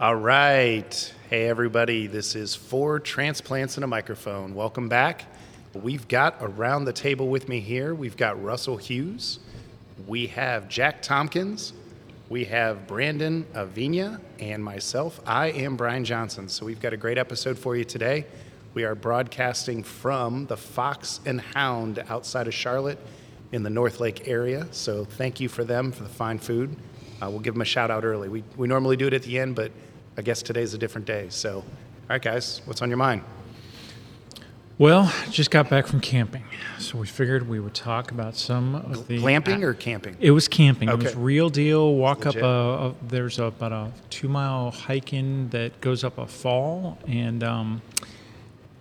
All right. Hey, everybody. This is Four Transplants and a Microphone. Welcome back. We've got around the table with me here, we've got Russell Hughes, we have Jack Tompkins, we have Brandon Avina, and myself. I am Brian Johnson. So we've got a great episode for you today. We are broadcasting from the Fox and Hound outside of Charlotte in the North Lake area. So thank you for them for the fine food. Uh, we'll give them a shout out early. We, we normally do it at the end, but I guess today's a different day. So, all right, guys, what's on your mind? Well, just got back from camping, so we figured we would talk about some of the Glamping or camping? It was camping. It was Okay. real deal. Walk up a, a there's a, about a two mile hike in that goes up a fall, and um,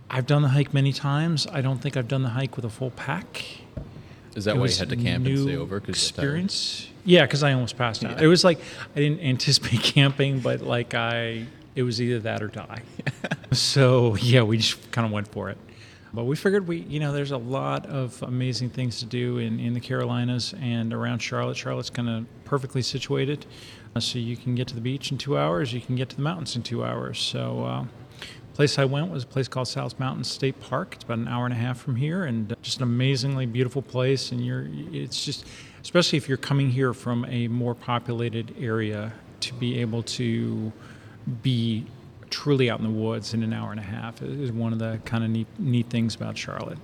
I've done the hike many times. I don't think I've done the hike with a full pack. Is that It why you had to camp and new stay over? 'cause you got tired? experience. Yeah, because I almost passed out. Yeah. It was like I didn't anticipate camping, but like I, it was either that or die. so yeah, we just kind of went for it. But we figured we, you know, there's a lot of amazing things to do in, in the Carolinas and around Charlotte. Charlotte's kind of perfectly situated, uh, so you can get to the beach in two hours. You can get to the mountains in two hours. So. Uh, place I went was a place called South Mountain State Park. It's about an hour and a half from here, and uh, just an amazingly beautiful place. And you're, it's just, especially if you're coming here from a more populated area, to be able to be truly out in the woods in an hour and a half is one of the kind of neat, neat things about Charlotte.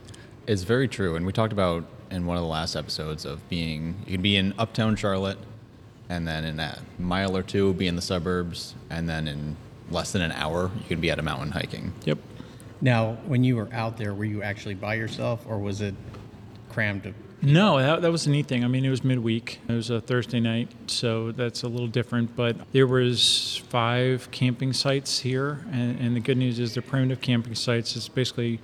It's very true. And we talked about in one of the last episodes of being, you can be in uptown Charlotte, and then in a mile or two, be in the suburbs, and then in less than an hour, you can be at a mountain hiking. Yep. Now, when you were out there, were you actually by yourself, or was it crammed? No, that, that was a neat thing. I mean, it was midweek. It was a Thursday night, so that's a little different. But there was five camping sites here, and, and the good news is they're primitive camping sites. It's basically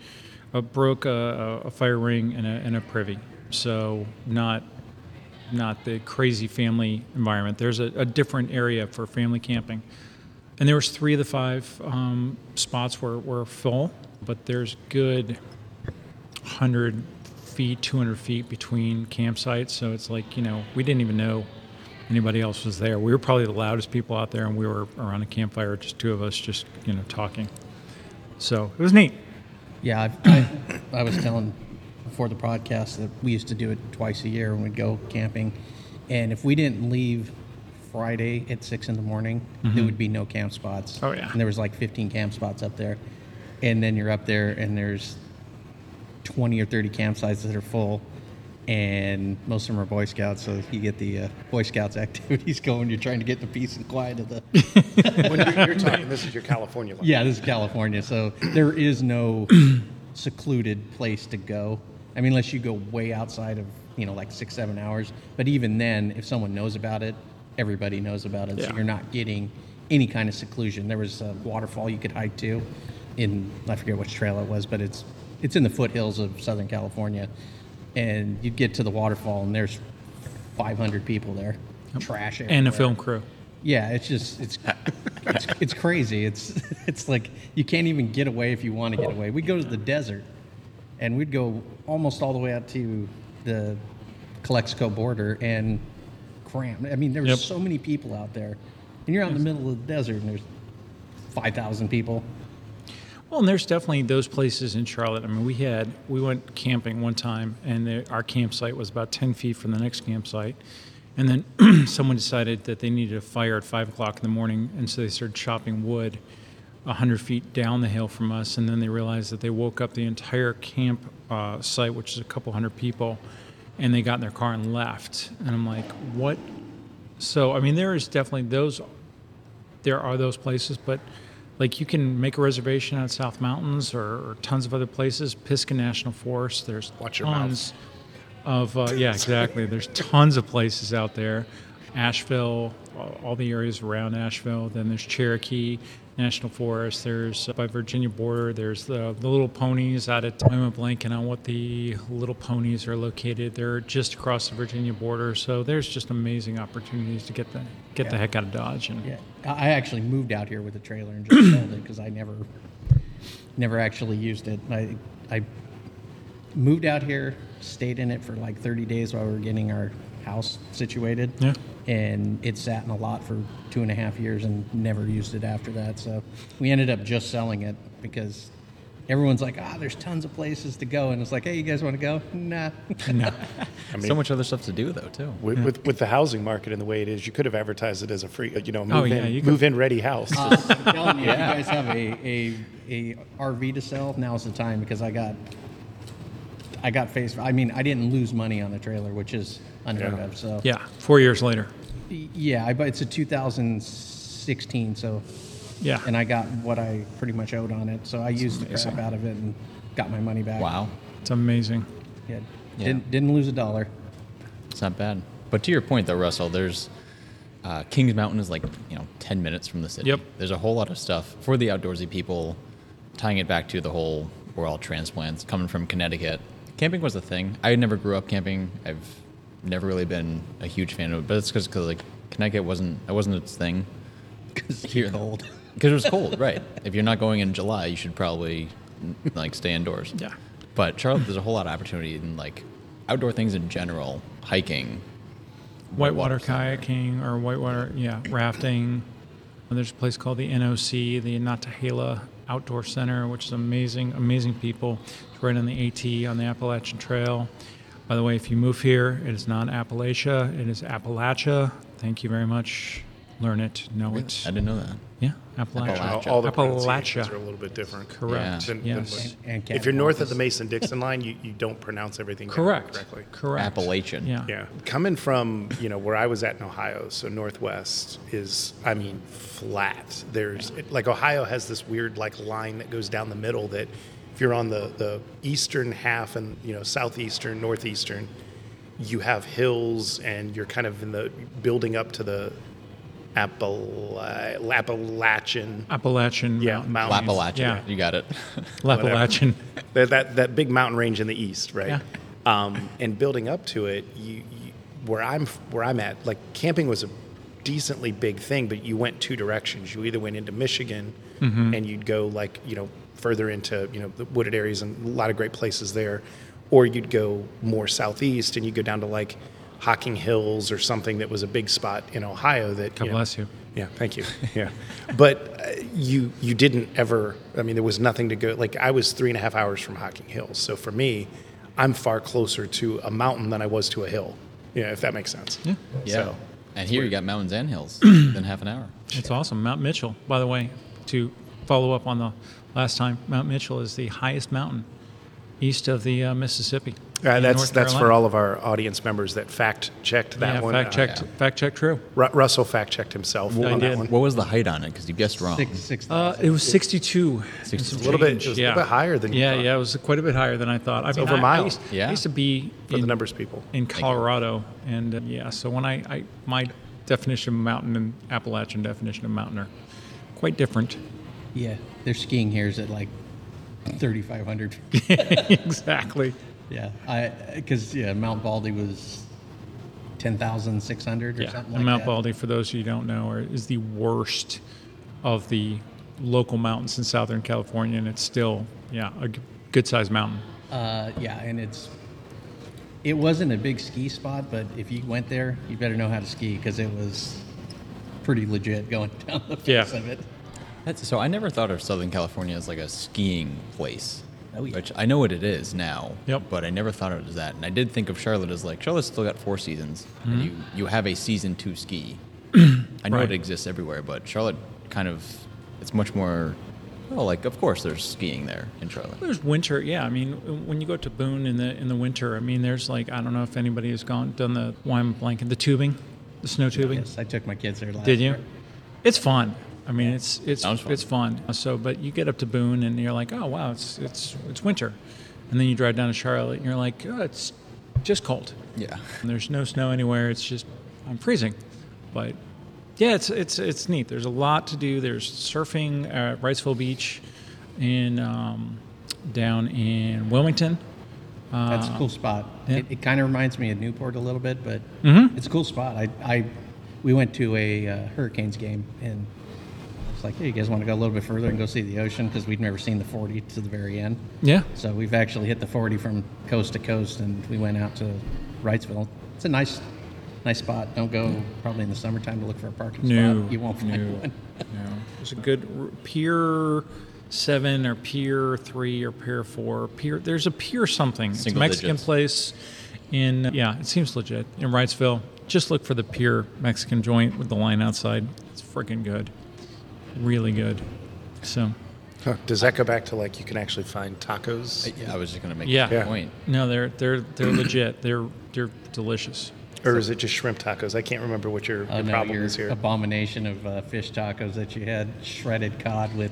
a brook, a, a fire ring, and a, and a privy. So not not the crazy family environment. There's a, a different area for family camping. And there was three of the five um, spots were, were full, but there's good 100 feet, 200 feet between campsites. So it's like, you know, we didn't even know anybody else was there. We were probably the loudest people out there, and we were around a campfire, just two of us, just, you know, talking. So it was neat. yeah, I've, I, I was telling before the podcast that we used to do it twice a year when we'd go camping, and if we didn't leave Friday at six in the morning, there mm-hmm. would be no camp spots. Oh, yeah. and there was like 15 camp spots up there, and then you're up there and there's 20 or 30 campsites that are full. And most of them are Boy Scouts, so you get the uh, Boy Scouts activities going. You're trying to get the peace and quiet of the when you're, you're talking, this is your California life. Yeah, this is California, so there is no secluded place to go. I mean, unless you go way outside of, you know, like six, seven hours. But even then, if someone knows about it, everybody knows about it. Yeah. So you're not getting any kind of seclusion. There was a waterfall you could hike to in, I forget which trail it was, but it's it's in the foothills of Southern California. And you'd get to the waterfall, and there's 500 people there. Trash And a film crew. Yeah, it's just it's it's, it's crazy. It's it's like you can't even get away if you want to get oh. away. We'd go to the desert, and we'd go almost all the way out to the Calexico border and cram. I mean, there's Yep. so many people out there, and you're out in the middle of the desert, and there's five thousand people. Well, and there's definitely those places in Charlotte. I mean, we had we went camping one time, and the, our campsite was about ten feet from the next campsite, and then someone decided that they needed a fire at five o'clock in the morning, and so they started chopping wood hundred feet down the hill from us, and then they realized that they woke up the entire camp uh, site, which is a couple hundred people, and they got in their car and left. And I'm like, what? So I mean, there is definitely those there are those places, but like you can make a reservation at South Mountains or, or tons of other places. Pisgah National Forest. There's Watch your tons of uh, yeah, exactly. There's tons of places out there. Asheville, all the areas around Asheville. Then there's Cherokee National Forest. There's uh, by Virginia border. There's the, the Little Ponies out at I'm blanking on what the Little Ponies are located. They're just across the Virginia border. So there's just amazing opportunities to get the get the heck out of Dodge. And Yeah, I I actually moved out here with a trailer and just sold it because I never, never actually used it. I, I moved out here, stayed in it for like 30 days while we were getting our house situated. Yeah. And it sat in a lot for two and a half years and never used it after that. So we ended up just selling it because everyone's like, ah, there's tons of places to go, and it's like, hey, you guys want to go? Nah. No. I mean, so much other stuff to do though too. with, with, with the housing market and the way it is, you could have advertised it as a free, uh, you know, move Oh, yeah, in, you could- move in ready house. Uh, I'm telling you, if you guys have a, a, a RV to sell, now's the time because I got I got faced. I mean, I didn't lose money on the trailer, which is unheard Yeah. of. So Yeah, four years later. yeah, I but it's a 2016. So Yeah. and I got what I pretty much owed on it. So I used the crap out of it and got my money back. Wow, It's amazing. Yeah, Yeah. didn't didn't lose a dollar. it's not bad. But to your point though, Russell, there's uh, Kings Mountain is like you know ten minutes from the city. Yep. There's a whole lot of stuff for the outdoorsy people. Tying it back to the whole we're all transplants coming from Connecticut. Camping was a thing. I never grew up camping. I've never really been a huge fan of it, but it's because like Connecticut wasn't it wasn't its thing. Because Here- cold. Because it was cold, right? If you're not going in July, you should probably like stay indoors. Yeah. But Charlotte, there's a whole lot of opportunity in like outdoor things in general, hiking. Whitewater kayaking or whitewater, yeah, rafting. And there's a place called the NOC, the Nantahala Outdoor Center, which is amazing, amazing people. It's right on the AT on the Appalachian Trail. By the way, if you move here, it is not Appalachia, it is Appalachia. Thank you very much. Learn it, know it. I didn't know that. Yeah, Appalachia. Appalachia. all, all the pronunciations Appalachia. are a little bit different. Correct. Than- than yes. what- And if you're north of the Mason-Dixon line, you, you don't pronounce everything Correct. correctly. Correct. Appalachian. Yeah. Yeah, coming from you know where I was at in Ohio, so Northwest is, I mean, flat. There's it, like Ohio has this weird like line that goes down the middle that if you're on the the eastern half and you know southeastern, northeastern, you have hills and you're kind of in the building up to the Appala- Appalachian. Appalachian Yeah, Mountain. mountains. Appalachia. Yeah. You got it. Appalachian. that, that that big mountain range in the east, right? Yeah. Um, and building up to it, you, you where I'm where I'm at, like camping was a decently big thing, but you went two directions. You either went into Michigan and you'd go like you know further into you know the wooded areas and a lot of great places there, or you'd go more southeast and you'd go down to like Hocking Hills or something that was a big spot in Ohio that God you know, bless you. yeah, thank you. Yeah, but uh, you you didn't ever. I mean, there was nothing to go. Like I was three and a half hours from Hocking Hills, so for me, I'm far closer to a mountain than I was to a hill. Yeah, if that makes sense. Yeah. Yeah. So, and here you got mountains and hills in half an hour. It's awesome. Mount Mitchell, by the way, to follow up on the last time, Mount Mitchell is the highest mountain east of the uh, Mississippi. Uh, in that's North that's for all of of our audience members that fact checked that yeah, one. fact Uh, checked. Fact checked. True. Ru- Russell fact checked himself I on that one. What was the height on it? Because you guessed wrong. Six six. Uh, it was 62. 62. A little bit- change. it a little bit higher than you Yeah, thought. yeah, it was quite a bit higher than I thought. I mean, over a I- mile. I used, Yeah. I used to be For in, the numbers people. in Colorado, and uh, yeah, so when I, I my definition of mountain and Appalachian definition of mountain are quite different. Yeah, their skiing here is at like 3,500. exactly. Yeah, I because yeah, Mount Baldy was 10,600 or Yeah, something and like Mount that. Baldy, for those of you who don't know, is the worst of the local mountains in Southern California, and it's still, yeah, a good sized mountain. Uh, yeah, and it's it wasn't a big ski spot, but if you went there, you better know how to ski because it was pretty legit going down the face Yeah. of it. That's, so I never thought of Southern California as like a skiing place. Oh, yeah. Which I know what it is now. Yep. But I never thought of it as that. And I did think of Charlotte as like Charlotte's still got four seasons. Mm-hmm. And you you have a season to ski. I know Right. it exists everywhere, but Charlotte kind of it's much more. Well, like of course there's skiing there in Charlotte. There's winter, yeah. I mean, when you go to Boone in the in the winter, I mean, there's like I don't know if anybody has gone done the why am blanking the tubing, the snow tubing. Yes, I took my kids there last Did you? year. It's fun. I mean, it's it's fun. it's fun. So, but you get up to Boone and you're like, oh wow, it's it's it's winter, and then you drive down to Charlotte and you're like, oh, it's just cold. Yeah. And there's no snow anywhere. It's just I'm freezing, but yeah, it's it's it's neat. There's a lot to do. There's surfing at Wrightsville Beach, in um, down in Wilmington. That's a cool spot. yeah. It, it kind of reminds me of Newport a little bit, but Mhm. it's a cool spot. I, I we went to a uh, Hurricanes game and it's like, hey, you guys want to go a little bit further and go see the ocean because we'd never seen the 40 to the very end. Yeah, So we've actually hit the 40 from coast to coast, and we went out to Wrightsville. It's a nice, nice spot. Don't go probably in the summertime to look for a parking No, spot. You won't find no, one. no. There's a good r- pier seven or pier three or pier four. Pier there's a pier something. it's a Mexican digits. place in yeah, it seems legit in Wrightsville. Just look for the pier Mexican joint with the line outside. It's freaking good, really good. So Huh. Does that go back to like you can actually find tacos? Yeah, I was just gonna make Yeah. that point. no, they're they're they're legit. They're they're delicious. Or is it just shrimp tacos? I can't remember what your, Oh, your no, problem your is here. abomination of uh, fish tacos that you had, shredded cod with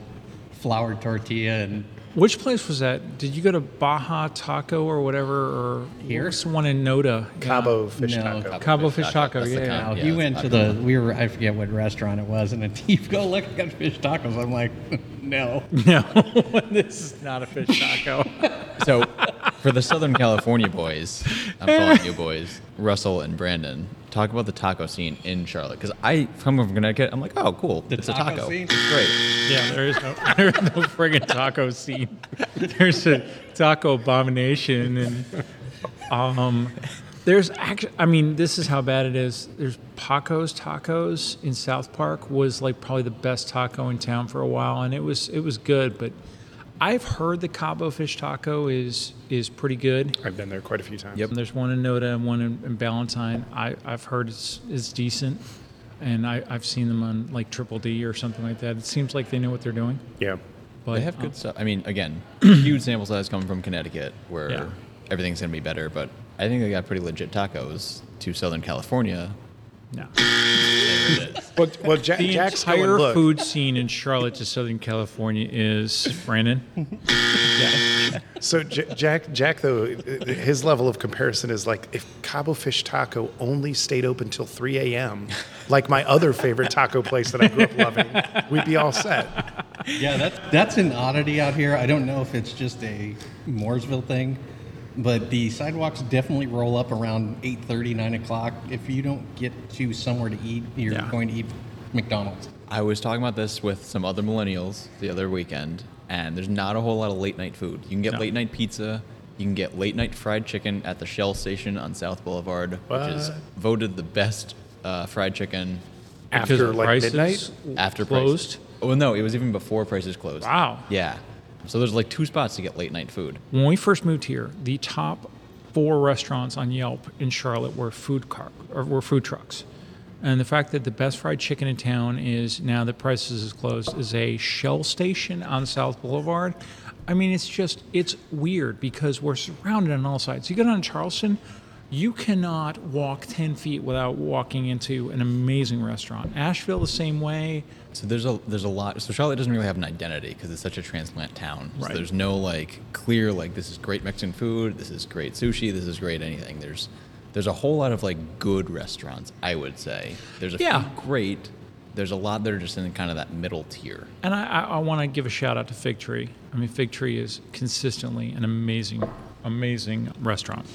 flour tortilla and Which place was that? Did you go to Baja Taco or whatever, or Here? what's the one in Noda? Yeah. Cabo fish No. taco. Cabo Fish Taco, That's yeah, kind- yeah. Yeah, he that's went to taco. the. We were. I forget what restaurant it was, and then you go look. I got fish tacos. I'm like, no. No, this is not a fish taco. So, for the Southern California boys, I'm calling you boys, Russell and Brandon, talk about the taco scene in Charlotte. Because I come from Connecticut, I'm like, oh, cool, The it's a taco taco. scene? It's great. yeah, there is no, there is no friggin' taco scene. There's a taco abomination, and um, there's actually, I mean, this is how bad it is. There's Paco's Tacos in South Park was like probably the best taco in town for a while, and it was it was good, but. I've heard the Cabo fish taco is is pretty good. I've been there quite a few times. Yep. There's one in Noda and one in, in Ballantyne. I, I've heard it's, it's decent, and I, I've seen them on like Triple D or something like that. It seems like they know what they're doing. Yeah. But They have uh, good stuff. I mean, again, huge sample size coming from Connecticut, where Yeah. everything's going to be better. But I think they got pretty legit tacos to Southern California. No. There it is. Well, well Jack, The Jack's going, entire look, food scene in Charlotte to Southern California is Brandon. yeah. So J- Jack, Jack though, his level of comparison is like if Cabo Fish Taco only stayed open till 3 a.m., like my other favorite taco place that I grew up loving, we'd be all set. Yeah, that's that's an oddity out here. I don't know if it's just a Mooresville thing, but the sidewalks definitely roll up around 8:30, 9 o'clock. If you don't get to somewhere to eat, you're Yeah. going to eat McDonald's. I was talking about this with some other millennials the other weekend, and there's not a whole lot of late night food. You can get No. late night pizza, you can get late night fried chicken at the Shell Station on South Boulevard, which is voted the best uh, fried chicken After like Price's midnight? after closed. Price's. Oh no, it was even before Price's closed. Wow. Yeah. So there's like two spots to get late night food. When we first moved here, the top four restaurants on Yelp in Charlotte were food car or were food trucks. And the fact that the best fried chicken in town is now that Price's is closed is a Shell station on South Boulevard. I mean, it's just it's weird because we're surrounded on all sides. You get on Charleston, you cannot walk ten feet without walking into an amazing restaurant. Asheville the same way. So there's a there's a lot. So Charlotte doesn't really have an identity because it's such a transplant town. So Right. there's no like clear like this is great Mexican food, this is great sushi, this is great anything. There's there's a whole lot of like good restaurants. I would say there's a Yeah. few great. There's a lot that are just in kind of that middle tier. And I, I, I want to give a shout out to Fig Tree. I mean, Fig Tree is consistently an amazing, amazing restaurant.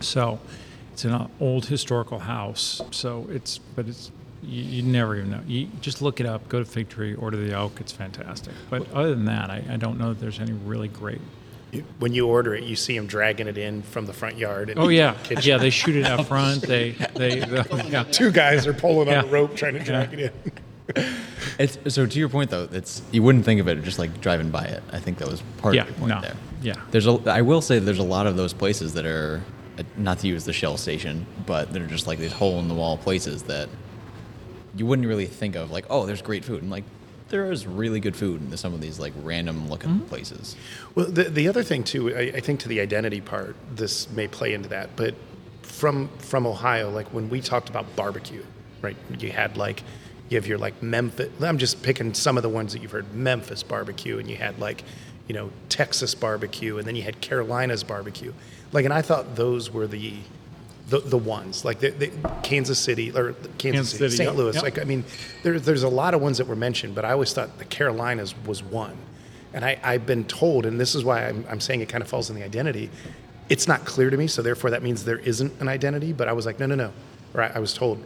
So it's an old historical house. So it's, but it's, you, you never even know. You just look it up, go to Fig Tree, order the elk. It's fantastic. But other than that, I, I don't know that there's any really great. When you order it, you see them dragging it in from the front yard. and Oh yeah, kitchen. yeah. They shoot it out front. They, they, yeah. Two guys are pulling on a rope trying to drag it in. It's so to your point though. It's you wouldn't think of it just like driving by it. I think that was part Yeah, of your point no, there. yeah. There's a. I will say there's a lot of those places that are uh, not to use the Shell station, but they're just like these hole in the wall places that you wouldn't really think of. Like, oh, there's great food, and like there is really good food in some of these like random looking Mm-hmm. places. Well, the, the other thing too, I, I think to the identity part, this may play into that. But from from Ohio, like when we talked about barbecue, right? You had like you have your like Memphis. I'm just picking some of the ones that you've heard. Memphis barbecue, and you had like you know Texas barbecue, and then you had Carolina's barbecue. Like, and I thought those were the the, the ones like the, the Kansas City or Kansas, Kansas City, City, St. yep, Louis. yep. Like I mean, there, there's a lot of ones that were mentioned, but I always thought the Carolinas was one. And I, I've been told, and this is why I'm, I'm saying it kind of falls in the identity. It's not clear to me, so therefore that means there isn't an identity. But I was like, no, no, no. Or I, I was told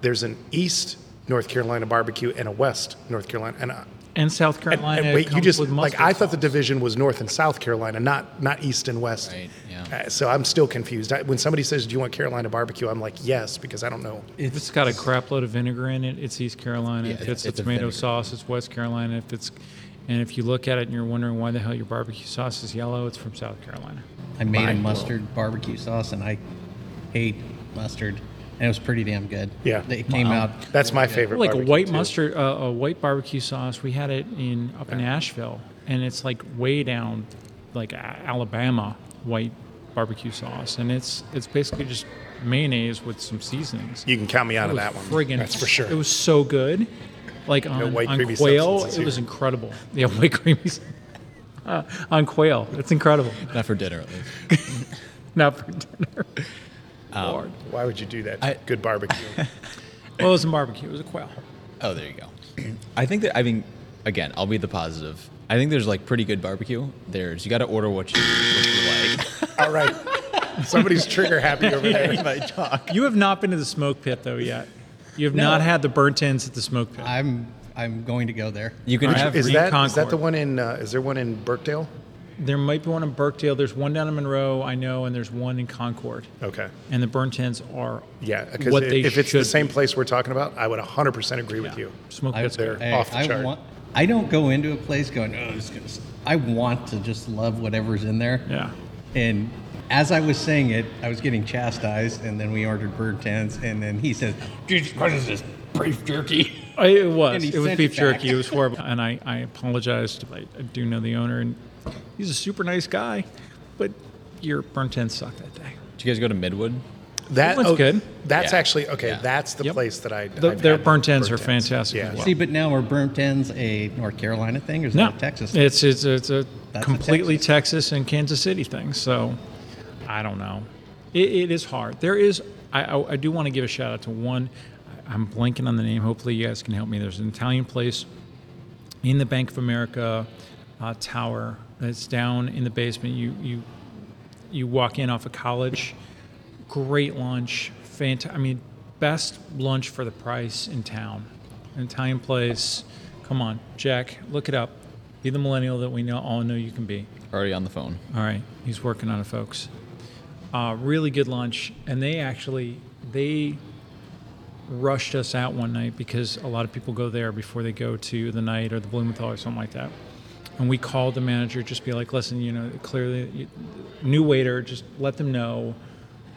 there's an East North Carolina barbecue and a West North Carolina, and I, And South Carolina. and wait, you comes just with like mustard I thought the division was North and South Carolina, not not East and West. Right, yeah. Uh, so I'm still confused. I, when somebody says, "Do you want Carolina barbecue?" I'm like, "Yes," because I don't know. If it's got a crap load of vinegar in it, it's East Carolina. Yeah, if it's, it's a a tomato vinegar. sauce, it's West Carolina. If it's, and if you look at it and you're wondering why the hell your barbecue sauce is yellow, it's from South Carolina. I made a Mind mustard barbecue sauce, and I hate mustard, and it was pretty damn good. Yeah. it came out. That's my good. favorite. like a white too. mustard, uh, a white barbecue sauce. We had it in up in Asheville, and it's like way down, like Alabama white barbecue sauce, and it's it's basically just mayonnaise with some seasonings. You can count me out It of was that one. Friggin', That's for sure. It was so good. Like on, white on quail, substances it was incredible. Yeah, white creamy. s- Uh, on quail, it's incredible. Not for dinner, at least. Not for dinner. Lord. Why would you do that? I- Good barbecue. Well, it was a barbecue. It was a quail. Oh, there you go. I think that I mean, again, I'll be the positive. I think there's like pretty good barbecue. There's you got to order what you what you like. All right. Somebody's trigger happy over there. I talk. You have not been to the smoke pit though yet. You have not had the burnt ends at the smoke pit. I'm I'm going to go there. You can Which have Is that is that the one in? Uh, is there one in Birkdale? There might be one in Birkdale. There's one down in Monroe, I know, and there's one in Concord. Okay. And the burnt ends are Yeah, because what if, they if it's the same be. place we're talking about, I would 100% agree with you. Smoke I, pit's there. good. Off the I chart. want. I don't go into a place going, oh, this is I want to just love whatever's in there. Yeah. And as I was saying it, I was getting chastised, and then we ordered burnt ends, and then he says, "Jesus Christ, is this beef jerky?" I- It was. It was beef it jerky. It was horrible. And I, I apologized. I, I do know the owner, and he's a super nice guy. But your burnt ends suck that day. Did you guys go to Midwood? That one's good. That's Yeah. actually okay. Yeah. That's the Yep. place that I. The- their burnt ends are ends. fantastic Yeah. as well. See, but now are burnt ends a North Carolina thing, or is No, that a Texas? thing? it's it's it's a That's a completely Texas. Texas. and Kansas City thing. So I don't know. It, it is hard. There is. I, I, I do want to give a shout out to one. I- I'm blanking on the name. Hopefully, you guys can help me. There's an Italian place in the Bank of America uh, tower. It's down in the basement. You you you walk in off of college. Great lunch. Fant- I mean, best lunch for the price in town. An Italian place. Come on, Jack, look it up. Be the millennial that we know all know you can be. Already on the phone. All right, he's working on it, folks. Uh, really good lunch, and they actually they rushed us out one Knight because a lot of people go there before they go to the night or the Blumenthal or something like that. And we called the manager, just be like, listen, you know, clearly, you, new waiter, just let them know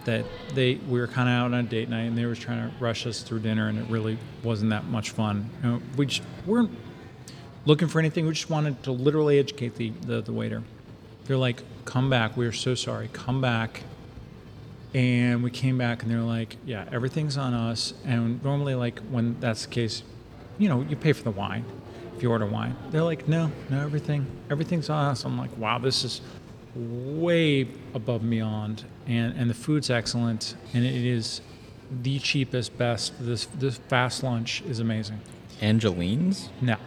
that they we were kind of out on a date night and they were trying to rush us through dinner, and it really wasn't that much fun. You know, we just weren't looking for anything. We just wanted to literally educate the, the, the waiter. They're like, come back. We are so sorry. Come back. And we came back and they're like, yeah, everything's on us. And normally, like, when that's the case, you know, you pay for the wine if you order wine. They're like, no, no, everything, everything's on us. I'm like, wow, this is way above and beyond. And, and the food's excellent. And it is the cheapest, best. This, this fast lunch is amazing. Angeline's? No.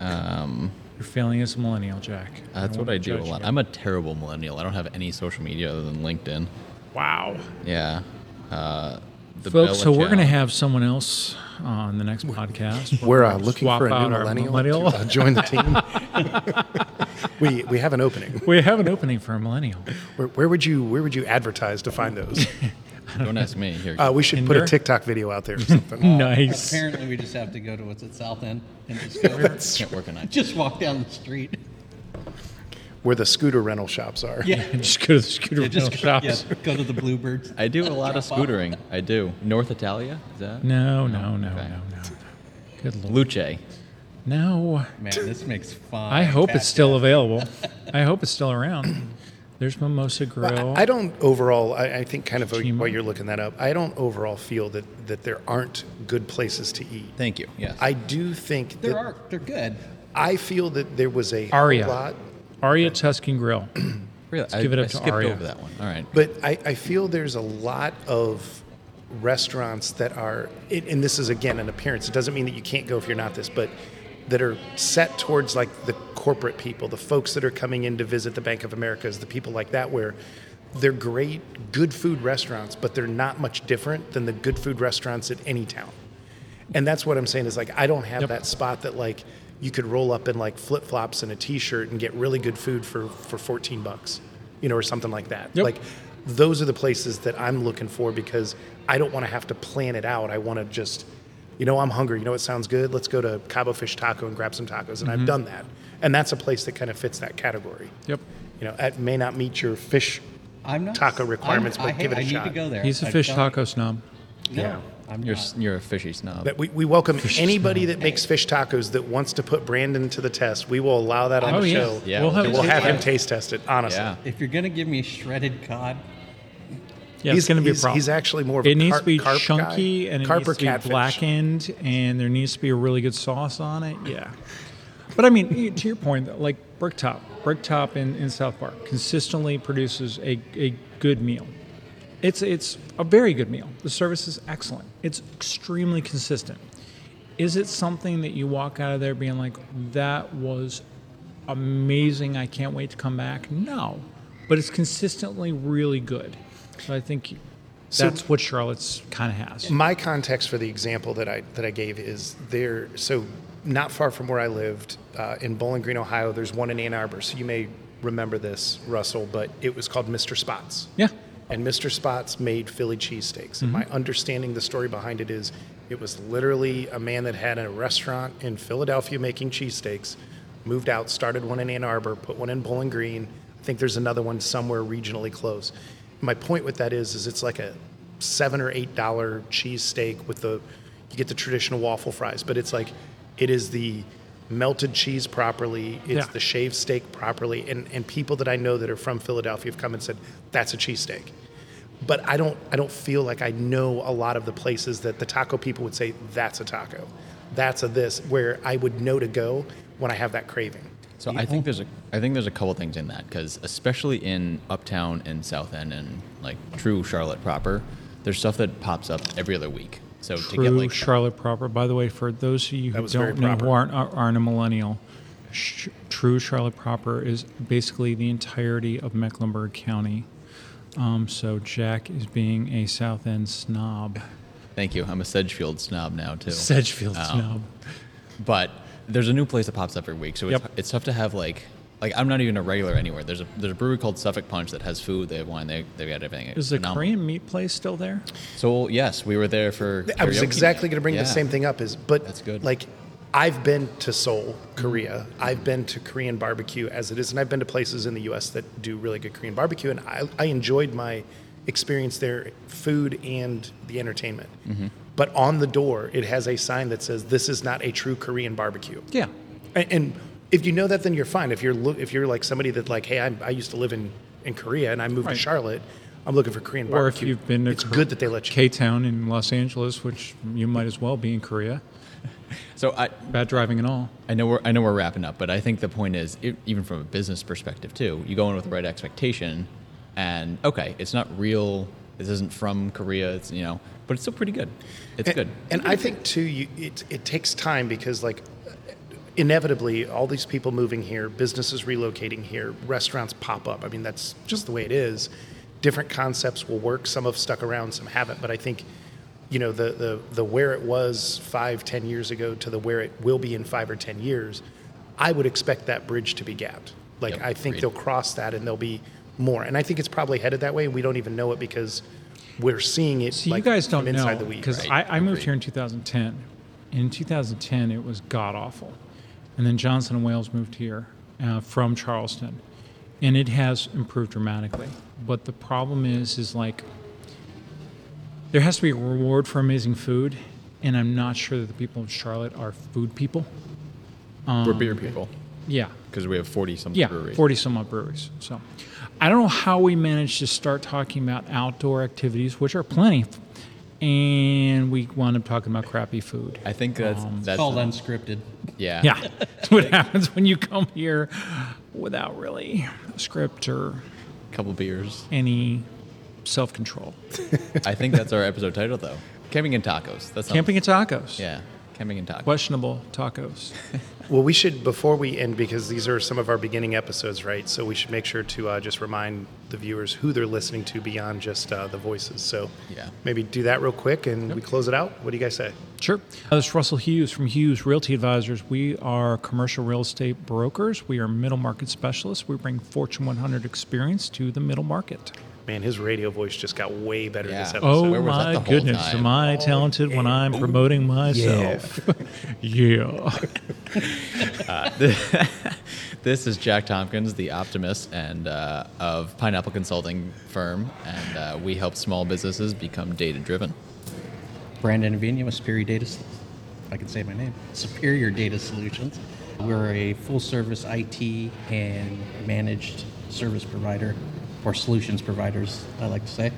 Um, You're failing as a millennial, Jack. that's won't what I do a judge lot. you. I'm a terrible millennial. I don't have any social media other than LinkedIn. wow. Yeah. Uh, the Folks, so Bella we're going to have someone else on the next podcast. We're uh, looking for a new millennial, millennial. to uh, join the team. we we have an opening. we have an opening for a millennial. Where, where would you where would you advertise to find those? Don't ask me. Here. Uh, we should put a TikTok video out there or something. nice. Apparently, we just have to go to what's at South End and just go, can't work on it. just walk down the street. Where the scooter rental shops are. Yeah, Just go to the scooter Yeah, rental go, shops. yeah, go to the Bluebirds. I do a lot of Drop off. scootering. I do. North Italia? Is that? No, no, no, Okay. no, no. Good lord. Luce. No. Man, this makes fun. I hope it's still available. I hope it's still around. There's Mimosa Grill. I, I don't overall. I, I think kind of Chima. while you're looking that up, I don't overall feel that that there aren't good places to eat. Thank you. Yes. I do think There that are. They're good. I feel that there was a Aria. lot, Aria Tuscan Grill. really, I, give it up I to skipped Aria. over that one. All right. but I, I feel there's a lot of restaurants that are, it, and this is again an appearance. It doesn't mean that you can't go if you're not this, but that are set towards like the corporate people, the folks that are coming in to visit the Bank of Americas, the people like that, where they're great, good food restaurants, but they're not much different than the good food restaurants at any town. And that's what I'm saying is like I don't have Yep. that spot that like you could roll up in like flip flops and a t shirt and get really good food for, for 14 bucks, you know, or something like that. Yep. Like, those are the places that I'm looking for because I don't want to have to plan it out. I want to just, you know, I'm hungry. You know what sounds good? Let's go to Cabo Fish Taco and grab some tacos. And I've mm-hmm. done that. And that's a place that kind of fits that category. Yep. You know, it may not meet your fish I'm not taco requirements, I'm- but I, give it a I shot. need to go there. He's a I've fish done- taco snob. No, Yeah. I'm You're not. you're a fishy snob. But we, we welcome anybody that makes fish tacos that wants to put Brandon to the test. We will allow that on Oh the yeah, show. Yeah, we'll we'll have, we'll have him taste test it, honestly. Yeah. If you're gonna give me shredded cod, Yeah, He's going to be a problem. he's actually more of It a needs carp- to be carp chunky guy. and it Carp needs or to be catfish. blackened, and there needs to be a really good sauce on it. Yeah, but I mean, to your point, like Bricktop, Bricktop in, in South Park consistently produces a, a good meal. It's it's a very good meal. The service is excellent. It's extremely consistent. Is it something that you walk out of there being like, that was amazing. I can't wait to come back. No, but it's consistently really good. So I think So- that's what Charlotte's kind of has. My context for the example that I that I gave is there. So not far from where I lived uh, in Bowling Green, Ohio. There's one in Ann Arbor. So you may remember this, Russell, but it was called Mr. Spots. Yeah. And Mr. Spots made Philly cheesesteaks. And my mm-hmm. understanding, the story behind it is, it was literally a man that had a restaurant in Philadelphia making cheesesteaks, moved out, started one in Ann Arbor, put one in Bowling Green. I think there's another one somewhere regionally close. My point with that is, is it's like a seven or eight dollar cheesesteak with the, you get the traditional waffle fries, but it's like, it is the melted cheese properly. It's Yeah. the shaved steak properly. And, and people that I know that are from Philadelphia have come and said, that's a cheesesteak. But I don't, I don't feel like I know a lot of the places that the taco people would say, that's a taco. That's a this, where I would know to go when I have that craving. So I think there's a I think there's a couple things in that because especially in Uptown and South End and like true Charlotte proper, there's stuff that pops up every other week. So to True get like Charlotte proper. By the way, for those of you who That was very don't know who aren't, aren't a millennial, sh- True Charlotte proper is basically the entirety of Mecklenburg County. Um, so Jack is being a South End snob, thank you, I'm a Sedgefield snob now too. Sedgefield Oh. snob. but there's a new place that pops up every week, so it's, Yep. it's tough to have like like I'm not even a regular anywhere. There's a there's a brewery called Suffolk Punch that has food, they have wine, they they've got everything. Is the Phenomenal. Korean meat place still there? So yes, we were there for. I was exactly going to bring Yeah. the same thing up. Is but That's good. Like, I've been to Seoul, Korea. I've been to Korean barbecue as it is, and I've been to places in the U.S. that do really good Korean barbecue, and I, I enjoyed my experience there, food and the entertainment. Mm-hmm. But on the door, it has a sign that says, "This is not a true Korean barbecue." Yeah. And, and if you know that, then you're fine. If you're lo- if you're like somebody that like, hey, I, I used to live in in Korea and I moved Right. to Charlotte, I'm looking for Korean Or if you've been to it's Kor- good that they let you. K Town in Los Angeles, which you might as well be in Korea. So I Bad driving and all. I know we're I know we're wrapping up, but I think the point is, e- even from a business perspective too, you go in with the right expectation, and okay, it's not real. This isn't from Korea. It's you know, but it's still pretty good. It's and, good. And I think too, you, it it takes time because like inevitably, all these people moving here, businesses relocating here, restaurants pop up. I mean, that's just the way it is. Different concepts will work. Some have stuck around, some haven't. But I think, you know, the the the where it was five, ten years ago to the where it will be in five or ten years, I would expect that bridge to be gapped. Like Yep, I think agreed. they'll cross that and there'll be more. And I think it's probably headed that way. and We don't even know it because we're seeing it. See, like, you guys don't from inside know because Right, I, I moved here in 2010. In 2010, it was god awful, and then Johnson and Wales moved here uh, from Charleston, and it has improved dramatically. But the problem is, is like there has to be a reward for amazing food, and I'm not sure that the people of Charlotte are food people. we're beer people Yeah, because we have forty something yeah, breweries. 40 some odd breweries. So I don't know how we managed to start talking about outdoor activities, which are plenty, and we wound up talking about crappy food. I think that's Um, that's called unscripted. yeah Yeah, that's what happens when you come here without really a script or a couple beers. any self control. I think that's our episode title though. Camping and tacos. That's Camping and tacos. Yeah, Camping and tacos. Questionable tacos. Well, we should, before we end, because these are some of our beginning episodes, right? So we should make sure to uh, just remind the viewers who they're listening to beyond just uh, the voices. So Yeah. maybe do that real quick and we close it out. What do you guys say? Sure. Uh, this is Russell Hughes from Hughes Realty Advisors. We are commercial real estate brokers. We are middle market specialists. We bring Fortune 100 experience to the middle market. Man, his radio voice just got way better Yeah. this episode. Oh Where was that my the whole goodness, time? am I talented when I'm promoting myself? Yeah. This is Jack Tompkins, the optimist and uh, of Pineapple Consulting Firm, and uh, we help small businesses become data driven. Brandon Avina with Superior Data, if I can say my name, Superior Data Solutions. We're a full service IT and managed service provider, or solutions providers, I like to say.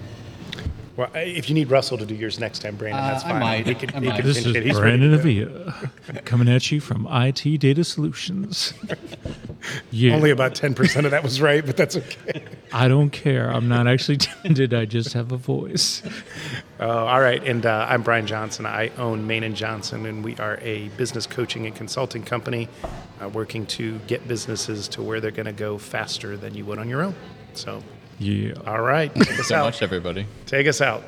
Well, if you need Russell to do yours next time, Brandon, Uh, that's I fine. might. He can, I he might. can This pinch is it. He's ready Brandon to go. Avia coming at you from IT Data Solutions. Yeah. Only about 10% of that was right, but that's okay. I don't care. I'm not actually talented. I just have a voice. Uh, all right, and uh, I'm Brian Johnson. I own Main and Johnson, and we are a business coaching and consulting company uh, working to get businesses to where they're going to go faster than you would on your own. So, Yeah. all right, take us So out. much, everybody. Take us out.